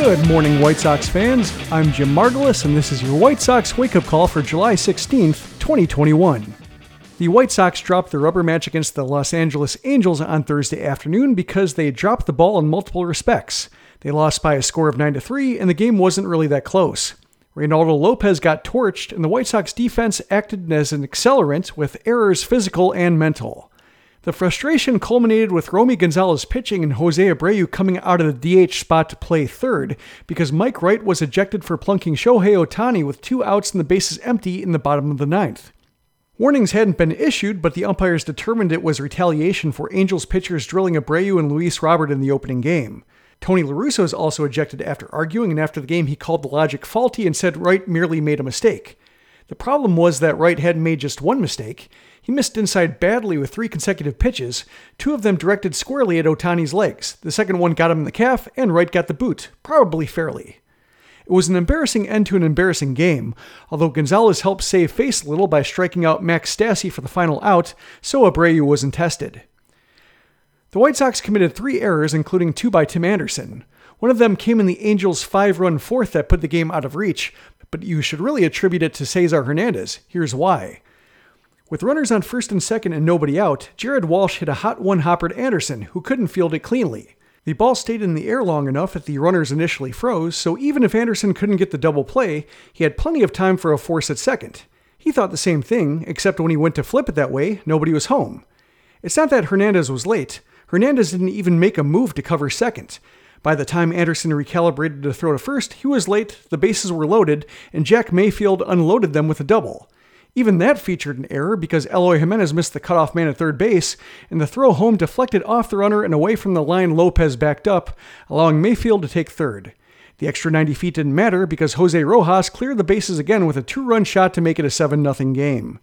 Good morning, White Sox fans. I'm Jim Margalus, and this is your White Sox wake up call for July 16th, 2021. The White Sox dropped the rubber match against the Los Angeles Angels on Thursday afternoon because they dropped the ball in multiple respects. They lost by a score of 9 to 3, and the game wasn't really that close. Reynaldo Lopez got torched, and the White Sox defense acted as an accelerant with errors physical and mental. The frustration culminated with Romy Gonzalez pitching and Jose Abreu coming out of the DH spot to play third because Mike Wright was ejected for plunking Shohei Ohtani with two outs and the bases empty in the bottom of the ninth. Warnings hadn't been issued, but the umpires determined it was retaliation for Angels pitchers drilling Abreu and Luis Robert in the opening game. Tony La Russa is also ejected after arguing, and after the game, he called the logic faulty and said Wright merely made a mistake. The problem was that Wright hadn't made just one mistake. He missed inside badly with three consecutive pitches, two of them directed squarely at Ohtani's legs. The second one got him in the calf, and Wright got the boot, probably fairly. It was an embarrassing end to an embarrassing game, although Gonzalez helped save face a little by striking out Max Stassi for the final out, so Abreu wasn't tested. The White Sox committed three errors, including two by Tim Anderson. One of them came in the Angels' five run fourth that put the game out of reach, but you should really attribute it to Cesar Hernandez. Here's why. With runners on first and second and nobody out, Jared Walsh hit a hot one hopper to Anderson, who couldn't field it cleanly. The ball stayed in the air long enough that the runners initially froze, so even if Anderson couldn't get the double play, he had plenty of time for a force at second. He thought the same thing, except when he went to flip it that way, nobody was home. It's not that Hernandez was late. Hernandez didn't even make a move to cover second. By the time Anderson recalibrated to throw to first, he was late, the bases were loaded, and Jack Mayfield unloaded them with a double. Even that featured an error because Eloy Jimenez missed the cutoff man at third base, and the throw home deflected off the runner and away from the line Lopez backed up, allowing Mayfield to take third. The extra 90 feet didn't matter because Jose Rojas cleared the bases again with a two run shot to make it a 7 0 game.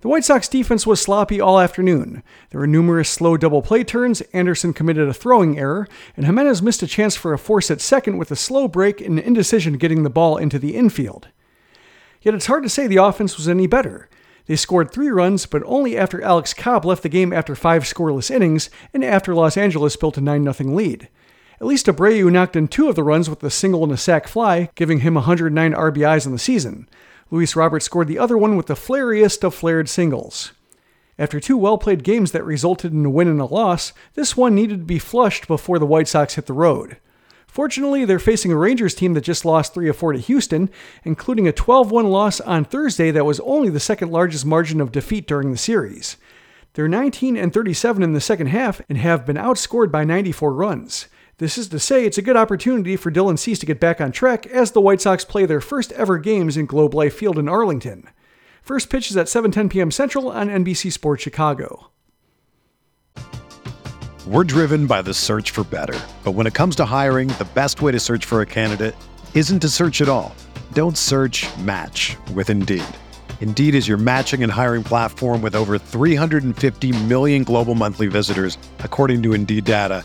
The White Sox defense was sloppy all afternoon. There were numerous slow double play turns, Anderson committed a throwing error, and Jimenez missed a chance for a force at second with a slow break and indecision getting the ball into the infield. Yet it's hard to say the offense was any better. They scored three runs, but only after Alex Cobb left the game after five scoreless innings and after Los Angeles built a 9 0 lead. At least Abreu knocked in two of the runs with a single and a sac fly, giving him 109 RBIs in the season. Luis Robert scored the other one with the flariest of flared singles. After two well played games that resulted in a win and a loss, this one needed to be flushed before the White Sox hit the road. Fortunately, they're facing a Rangers team that just lost 3 4 to Houston, including a 12 1 loss on Thursday that was only the second largest margin of defeat during the series. They're 19 and 37 in the second half and have been outscored by 94 runs. This is to say, it's a good opportunity for Dylan Cease to get back on track as the White Sox play their first ever games in Globe Life Field in Arlington. First pitch is at 7:10 p.m. Central on NBC Sports Chicago. We're driven by the search for better. But when it comes to hiring, the best way to search for a candidate isn't to search at all. Don't search, match with Indeed. Indeed is your matching and hiring platform with over 350 million global monthly visitors, according to Indeed data,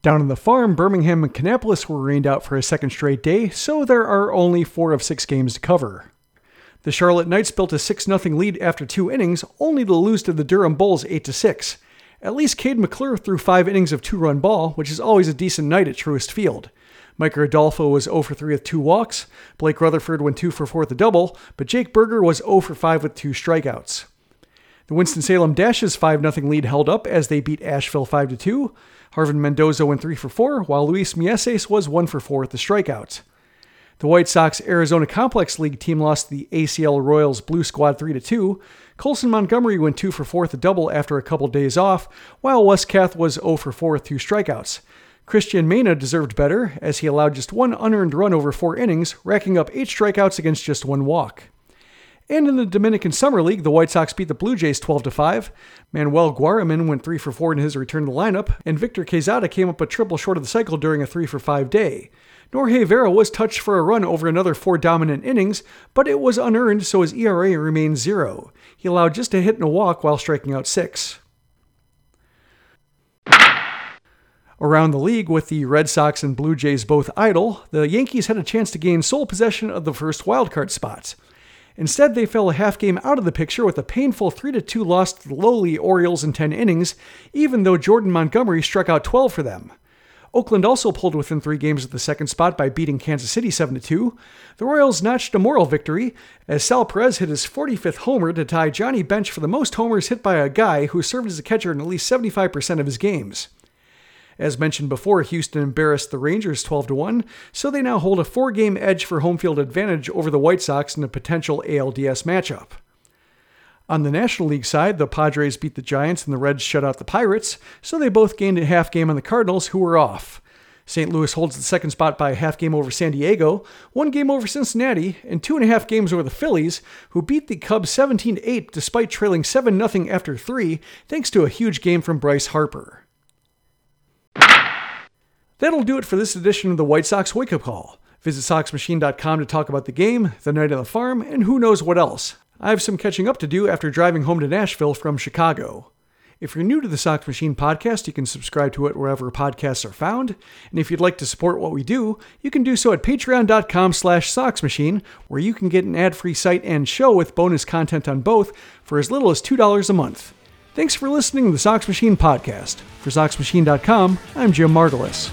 Down on the farm, Birmingham and Kannapolis were rained out for a second straight day, so there are only four of six games to cover. The Charlotte Knights built a 6 0 lead after two innings, only to lose to the Durham Bulls 8 6. At least Cade McClure threw five innings of two run ball, which is always a decent night at Truist Field. Micker Adolfo was 0 for 3 with two walks. Blake Rutherford went 2 for 4 with a double, but Jake Burger was 0 for 5 with two strikeouts. The Winston-Salem Dashes 5 0 lead held up as they beat Asheville 5 2. Harvin Mendoza went 3 for 4, while Luis Mieses was 1 for 4 with the strikeout. The White Sox Arizona Complex League team lost the ACL Royals Blue Squad 3 2. Colson Montgomery went 2 for 4 with a double after a couple days off, while Wes Kath was 0 for 4 with two strikeouts. Christian Mena deserved better, as he allowed just one unearned run over four innings, racking up eight strikeouts against just one walk. And in the Dominican Summer League, the White Sox beat the Blue Jays 12 5. Manuel Guarreman went 3 for 4 in his return to the lineup, and Victor Quezada came up a triple short of the cycle during a 3 for 5 day. Norge Vera was touched for a run over another four dominant innings, but it was unearned, so his ERA remained zero. He allowed just a hit and a walk while striking out six. Around the league, with the Red Sox and Blue Jays both idle, the Yankees had a chance to gain sole possession of the first wildcard spot. Instead, they fell a half game out of the picture with a painful 3 2 loss to the lowly Orioles in 10 innings, even though Jordan Montgomery struck out 12 for them. Oakland also pulled within three games of the second spot by beating Kansas City 7 2. The Royals notched a moral victory as Sal Perez hit his 45th homer to tie Johnny Bench for the most homers hit by a guy who served as a catcher in at least 75% of his games. As mentioned before, Houston embarrassed the Rangers 12 1, so they now hold a four game edge for home field advantage over the White Sox in a potential ALDS matchup. On the National League side, the Padres beat the Giants and the Reds shut out the Pirates, so they both gained a half game on the Cardinals, who were off. St. Louis holds the second spot by a half game over San Diego, one game over Cincinnati, and two and a half games over the Phillies, who beat the Cubs 17 8 despite trailing 7 0 after three, thanks to a huge game from Bryce Harper. That'll do it for this edition of the White Sox Wake Up Call. Visit SoxMachine.com to talk about the game, the night on the farm, and who knows what else. I have some catching up to do after driving home to Nashville from Chicago. If you're new to the Sox Machine podcast, you can subscribe to it wherever podcasts are found. And if you'd like to support what we do, you can do so at patreon.com slash soxmachine, where you can get an ad-free site and show with bonus content on both for as little as $2 a month. Thanks for listening to the Sox Machine podcast. For SoxMachine.com, I'm Jim Margalus.